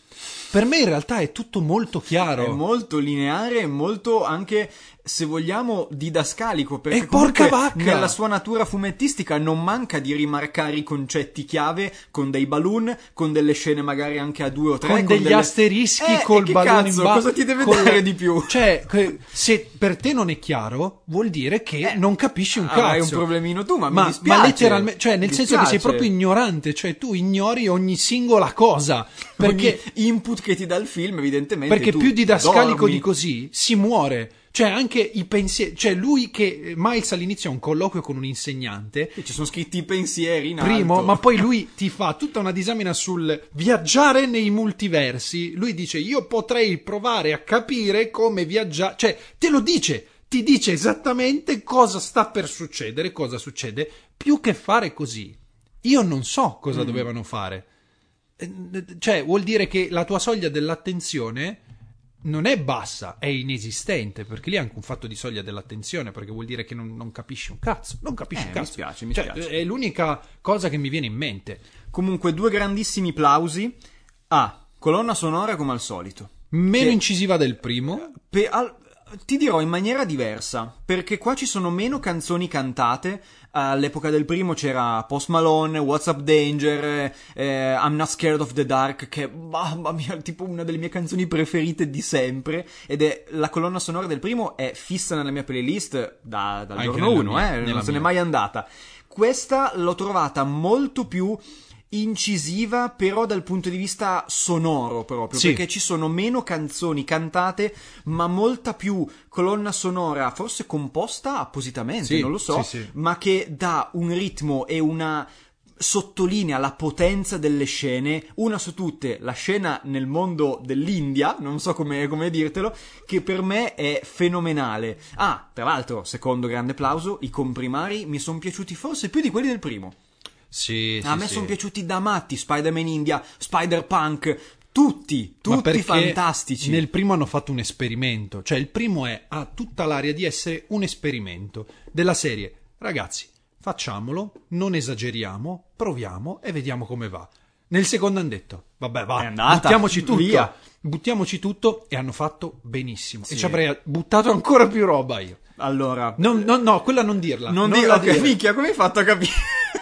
Per me in realtà è tutto molto chiaro. È molto lineare e molto anche, se vogliamo, didascalico. Perché E porca vacca! nella sua natura fumettistica non manca di rimarcare i concetti chiave con dei balloon, con delle scene magari anche a due o tre. con degli delle- asterischi Eh, col ballone cazzo, in ba- cosa ti deve col- dare di più? Cioè, se per te non è chiaro, vuol dire che non capisci un cazzo. Eh, avrai un problemino tu, ma mi ma, dispiace. ma letteralmente, cioè, nel Mi senso che sei proprio ignorante, cioè tu ignori ogni singola cosa. Perché, Ogni input che ti dà il film, evidentemente. perché più didascalico dormi. di così si muore. Cioè, anche i pensieri. Cioè, lui che Miles all'inizio ha un colloquio con un insegnante. Ci sono scritti i pensieri in Primo, alto. ma poi lui ti fa tutta una disamina sul viaggiare nei multiversi. Lui dice: Io potrei provare a capire come viaggiare. Cioè, te lo dice, ti dice esattamente cosa sta per succedere, cosa succede. Più che fare così, io non so cosa dovevano fare. Eh, Cioè, vuol dire che la tua soglia dell'attenzione non è bassa, è inesistente, perché lì è anche un fatto di soglia dell'attenzione, perché vuol dire che non, non capisci un cazzo, non capisci Eh, un mi cazzo. spiace, mi Cioè, spiace. È l'unica cosa che mi viene in mente. Comunque, due grandissimi plausi. A. Colonna sonora come al solito. Meno Che- incisiva del primo. Pe- al- ti dirò in maniera diversa, perché qua ci sono meno canzoni cantate. All'epoca del primo c'era Post Malone, What's Up Danger, eh, I'm Not Scared of the Dark, che mamma mia, tipo una delle mie canzoni preferite di sempre. Ed è la colonna sonora del primo è fissa nella mia playlist da- dal Anche giorno nella 1, mia, eh, non se n'è mai andata. Questa l'ho trovata molto più incisiva, però dal punto di vista sonoro proprio, Sì. perché ci sono meno canzoni cantate, ma molta più colonna sonora, forse composta appositamente, Sì, non lo so, sì, ma che dà un ritmo e una sottolinea la potenza delle scene, una su tutte, la scena nel mondo dell'India, non so come, come dirtelo, che per me è fenomenale. Ah, tra l'altro, secondo grande applauso, i comprimari mi sono piaciuti forse più di quelli del primo. Sì, A me sono piaciuti da matti Spider-Man India, Spider-Punk, tutti, tutti fantastici. Nel primo hanno fatto un esperimento. Cioè, il primo è, ha tutta l'aria di essere un esperimento della serie. Ragazzi, facciamolo, non esageriamo, proviamo e vediamo come va. Nel secondo hanno detto, vabbè, va, buttiamoci tutto. via. Buttiamoci tutto e hanno fatto benissimo. Sì. E ci avrei buttato ancora più roba io. Allora, No, no, no, quella non dirla. non, non dire, la ok, dire. minchia, come hai fatto a capire?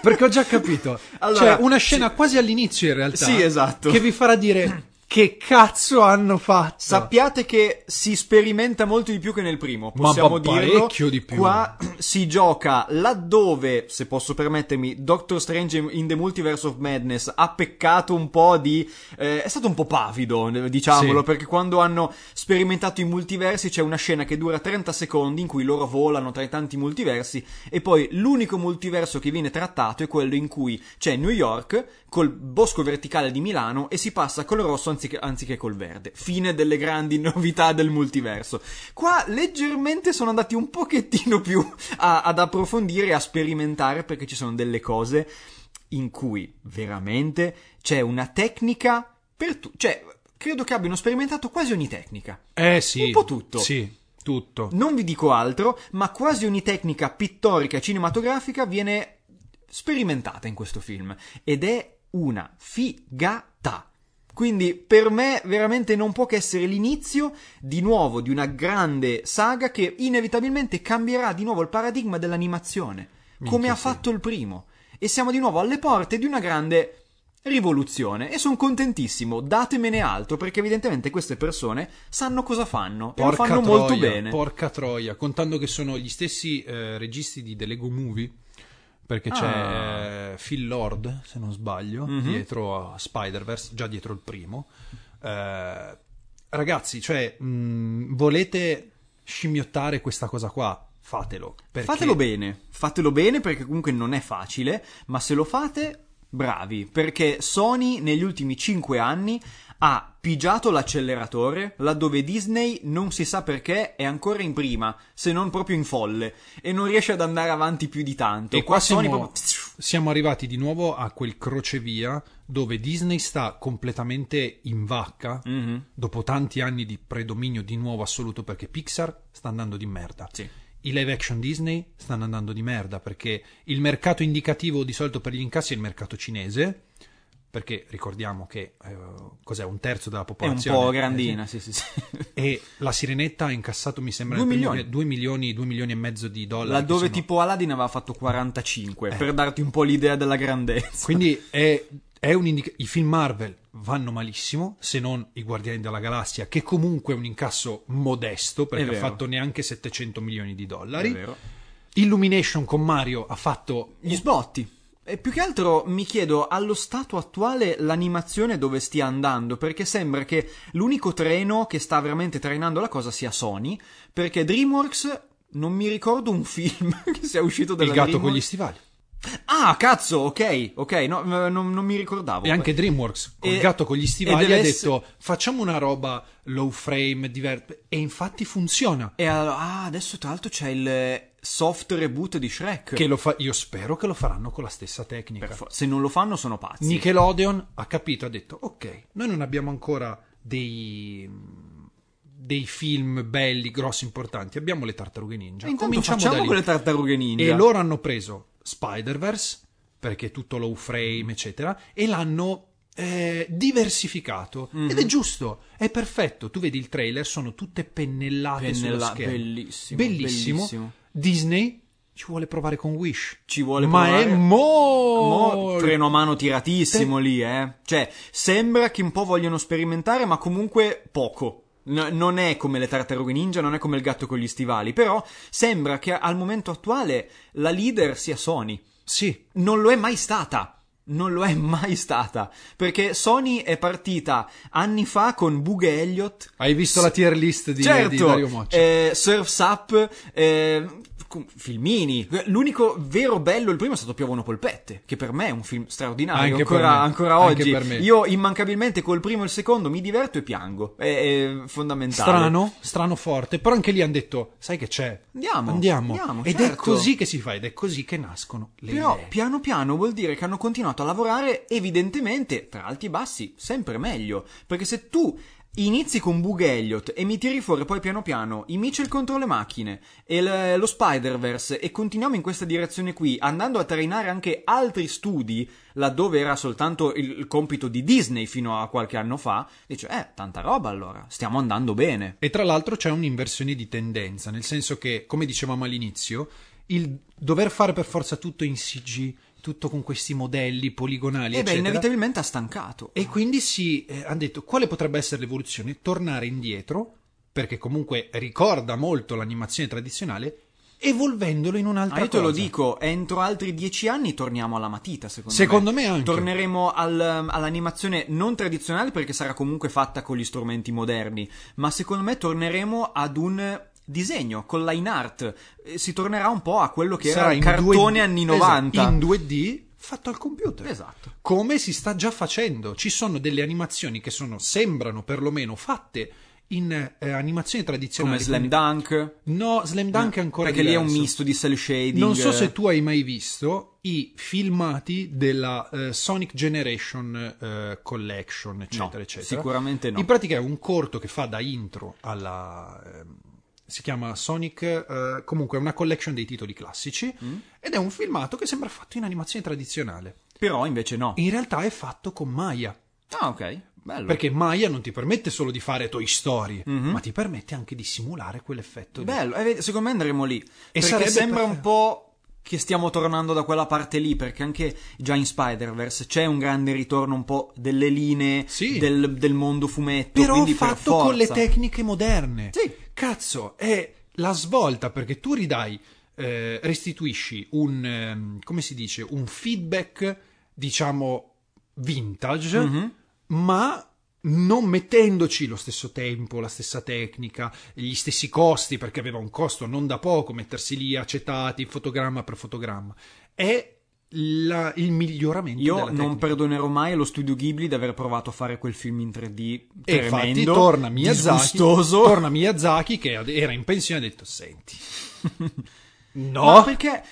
Perché ho già capito. Allora, C'è una scena quasi all'inizio in realtà. Sì, esatto. Che vi farà dire. Che cazzo hanno fatto? Sappiate che si sperimenta molto di più che nel primo, Ma possiamo pa- dirlo. parecchio di più. Qua si gioca laddove, se posso permettermi, Doctor Strange in the Multiverse of Madness ha peccato un po' di... eh, è stato un po' pavido, diciamolo, Sì. perché quando hanno sperimentato i multiversi c'è una scena che dura 30 secondi in cui loro volano tra i tanti multiversi e poi l'unico multiverso che viene trattato è quello in cui c'è New York col bosco verticale di Milano e si passa col rosso anziché, anziché col verde. Fine delle grandi novità del multiverso. Qua leggermente sono andati un pochettino più a- ad approfondire e a sperimentare perché ci sono delle cose in cui veramente c'è una tecnica per tu. Cioè, credo che abbiano sperimentato quasi ogni tecnica. Eh sì. Un po' tutto. Sì, tutto. Non vi dico altro, ma quasi ogni tecnica pittorica e cinematografica viene sperimentata in questo film ed è una figata. Quindi per me veramente non può che essere l'inizio di nuovo di una grande saga che inevitabilmente cambierà di nuovo il paradigma dell'animazione, come Minchia, ha sì. fatto il primo. E siamo di nuovo alle porte di una grande rivoluzione e sono contentissimo, datemene altro perché evidentemente queste persone sanno cosa fanno e lo Porca fanno troia, molto bene. Porca troia, contando che sono gli stessi eh, registi di The Lego Movie, perché c'è Ah. eh, Phil Lord, se non sbaglio, Mhm. dietro a Spider-Verse, già dietro il primo. Eh, ragazzi, cioè, mh, volete scimmiottare questa cosa qua? Fatelo. perché- Fatelo bene, fatelo bene perché comunque non è facile, ma se lo fate, bravi, perché Sony negli ultimi 5 anni ha pigiato l'acceleratore laddove Disney non si sa perché è ancora in prima, se non proprio in folle, e non riesce ad andare avanti più di tanto. E qua siamo, proprio... siamo arrivati di nuovo a quel crocevia dove Disney sta completamente in vacca Mhm. dopo tanti anni di predominio di nuovo assoluto perché Pixar sta andando di merda. Sì. I live action Disney stanno andando di merda perché il mercato indicativo di solito per gli incassi è il mercato cinese. Perché ricordiamo che eh, cos'è un terzo della È un popolazione po' eh, grandina, sì, sì, sì. e la sirenetta ha incassato mi sembra Due nel primo- milioni. due milioni, due milioni e mezzo di dollari. Laddove sono- tipo Aladdin aveva fatto 45, per darti un po' l'idea della grandezza. Quindi è, è un indica- i film Marvel vanno malissimo, se non i Guardiani della Galassia, che comunque è un incasso modesto, perché È ha fatto neanche 700 milioni di È dollari. vero. Illumination con Mario ha fatto Gli sbotti. E più che altro mi chiedo allo stato attuale l'animazione dove stia andando, perché sembra che l'unico treno che sta veramente trainando la cosa sia Sony, perché DreamWorks non mi ricordo un film che sia uscito dalla Il gatto con DreamWorks. gli stivali. Ah, cazzo, ok, ok, no, m- non, non mi ricordavo. E anche DreamWorks, con E- il gatto con gli stivali, ha detto facciamo una roba low frame, diver-" e infatti funziona. E allo- ah, adesso tra l'altro c'è il soft reboot di Shrek. Che lo fa- io spero che lo faranno con la stessa tecnica. For- se non lo fanno sono pazzi. Nickelodeon ha capito, ha detto ok, noi non abbiamo ancora dei, dei film belli, grossi, importanti, abbiamo le tartarughe ninja. E Cominciamo facciamo da lì. con le tartarughe ninja. E loro hanno preso Spider-Verse, perché è tutto low frame, eccetera, e l'hanno eh, diversificato. Mhm. Ed è giusto, è perfetto. Tu vedi il trailer, sono tutte pennellate sullo Pennella- schermo. bellissimo, Bellissimo. bellissimo. Disney ci vuole provare con Wish. Ci vuole Ma provare. è Mo- molto... freno a mano tiratissimo lì, eh. Cioè, sembra che un po' vogliono sperimentare, ma comunque poco. N- non è come le tartarughe ninja, non è come il gatto con gli stivali, però sembra che al momento attuale la leader sia Sony. Sì, Non lo è mai stata. Non lo è mai stata. Perché Sony è partita anni fa con Bug Elliott, Hai visto la tier list di, certo, di Dario Moccia? eh, Surf's Up, eh, filmini. L'unico vero bello, il primo è stato Piovono polpette, che per me è un film straordinario, Anche per ancora, me, ancora oggi. Io immancabilmente col primo e il secondo mi diverto e piango, è, è fondamentale. Strano, strano forte, però anche lì hanno detto, sai che c'è? Andiamo, Andiamo. andiamo, Ed è certo. così che si fa, ed è così che nascono le Però idee. piano piano vuol dire che hanno continuato a lavorare evidentemente tra alti e bassi sempre meglio. Perché se tu inizi con Bug Elliott e mi tiri fuori poi piano piano i Mitchell contro le macchine e l- lo Spider-Verse e continuiamo in questa direzione qui, andando a trainare anche altri studi laddove era soltanto il, il compito di Disney fino a qualche anno fa, dice, eh, tanta roba allora, stiamo andando bene. E tra l'altro c'è un'inversione di tendenza, nel senso che, come dicevamo all'inizio, il dover fare per forza tutto in CG, tutto con questi modelli poligonali, E beh, eccetera. inevitabilmente ha stancato. E quindi si eh, hanno detto quale potrebbe essere l'evoluzione? Tornare indietro, perché comunque ricorda molto l'animazione tradizionale, evolvendolo in un'altra Ah, io te lo cosa. dico, entro altri dieci anni torniamo alla matita, secondo, Secondo me anche. Torneremo al- all'animazione non tradizionale perché sarà comunque fatta con gli strumenti moderni, ma secondo me torneremo ad un disegno, con line art. Eh, Si tornerà un po' a quello che Sarà era il cartone 2D anni esatto, 90. in 2D fatto al computer. Esatto. Come si sta già facendo. Ci sono delle animazioni che sono, sembrano perlomeno fatte in eh, animazioni tradizionali. Come Slam Dunk. No, Slam Dunk è ancora Perché lì è un diverso. misto di cell shading. Non so se tu hai mai visto i filmati della eh, Sonic Generation eh, Collection, eccetera, No, eccetera. sicuramente no. In pratica è un corto che fa da intro alla. Si chiama Sonic. eh, comunque è una collection dei titoli classici. Mm. Ed è un filmato che sembra fatto in animazione tradizionale. Però invece no. In realtà è fatto con Maya. Ah, ok. Bello. Perché Maya non ti permette solo di fare Toy Story, ma ti permette anche di simulare quell'effetto. Bello, e vedi, secondo me andremo lì. perché sarebbe sembra per- un po' che stiamo tornando da quella parte lì, perché anche già in Spider-Verse c'è un grande ritorno un po' delle linee Sì. del, del mondo fumetto. Però quindi per fatto con le tecniche moderne. Sì. Cazzo, è la svolta perché tu ridai, eh, restituisci un, ehm, come si dice, un feedback, diciamo, vintage, Mhm. ma non mettendoci lo stesso tempo, la stessa tecnica, gli stessi costi, perché aveva un costo non da poco mettersi lì acetati, fotogramma per fotogramma. È la- il miglioramento Io non perdonerò mai allo studio Ghibli di aver provato a fare quel film in 3D E tremendo, infatti torna Miyazaki, torna Miyazaki che era in pensione e ha detto senti no Ma perché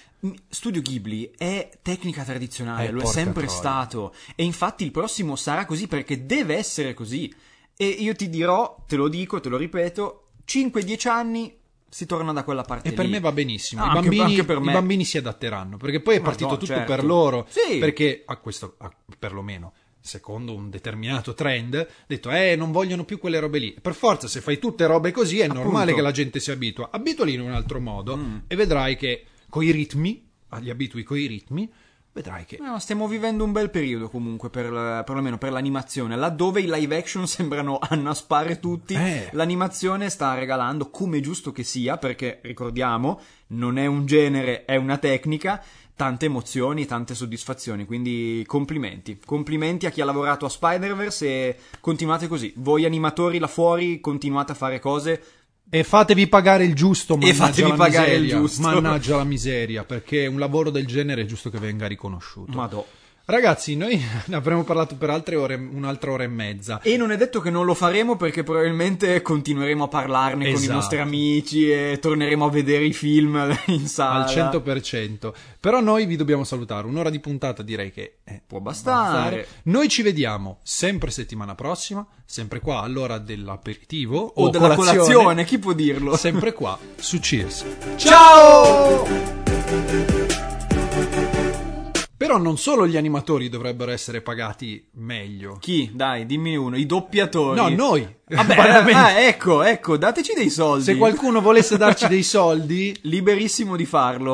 Studio Ghibli è tecnica tradizionale, Eh, lo è sempre troia. stato. E infatti il prossimo sarà così perché deve essere così. E io ti dirò, te lo dico, te lo ripeto, 5-10 anni si torna da quella parte e per lì. me va benissimo Ah, I, anche- bambini, anche i bambini si adatteranno perché poi è partito no, tutto certo. per loro Sì. perché a questo a- perlomeno secondo un determinato trend detto eh non vogliono più quelle robe lì per forza se fai tutte robe così è normale Appunto. che la gente si abitua abituali in un altro modo Mm. e vedrai che coi ritmi agli abitui coi ritmi vedrai che No, stiamo vivendo un bel periodo comunque, per, perlomeno per l'animazione. Laddove i live action sembrano annaspare tutti, Eh. l'animazione sta regalando, come è giusto che sia, perché ricordiamo, non è un genere, è una tecnica, tante emozioni, tante soddisfazioni. Quindi complimenti. Complimenti a chi ha lavorato a Spider-Verse e continuate così. Voi animatori là fuori continuate a fare cose. E fatevi pagare il giusto, mannaggia fatevi pagare il miseria. giusto. Mannaggia la miseria, perché un lavoro del genere è giusto che venga riconosciuto. Madò. Ragazzi, noi ne avremmo parlato per altre ore, un'altra ora e mezza. E non è detto che non lo faremo perché probabilmente continueremo a parlarne con i Esatto. nostri amici e torneremo a vedere i film in sala. Al 100%. Però noi vi dobbiamo salutare. Un'ora di puntata direi che eh, Può bastare. Noi ci vediamo sempre settimana prossima, sempre qua all'ora dell'aperitivo O, o, della colazione. colazione, chi può dirlo? sempre qua su Cheers. Ciao! Però non solo gli animatori dovrebbero essere pagati meglio. Chi? Dai, dimmi uno, i doppiatori. No, noi. Vabbè, ah, ecco, ecco, dateci dei soldi. Se qualcuno volesse darci dei soldi, Liberissimo di farlo.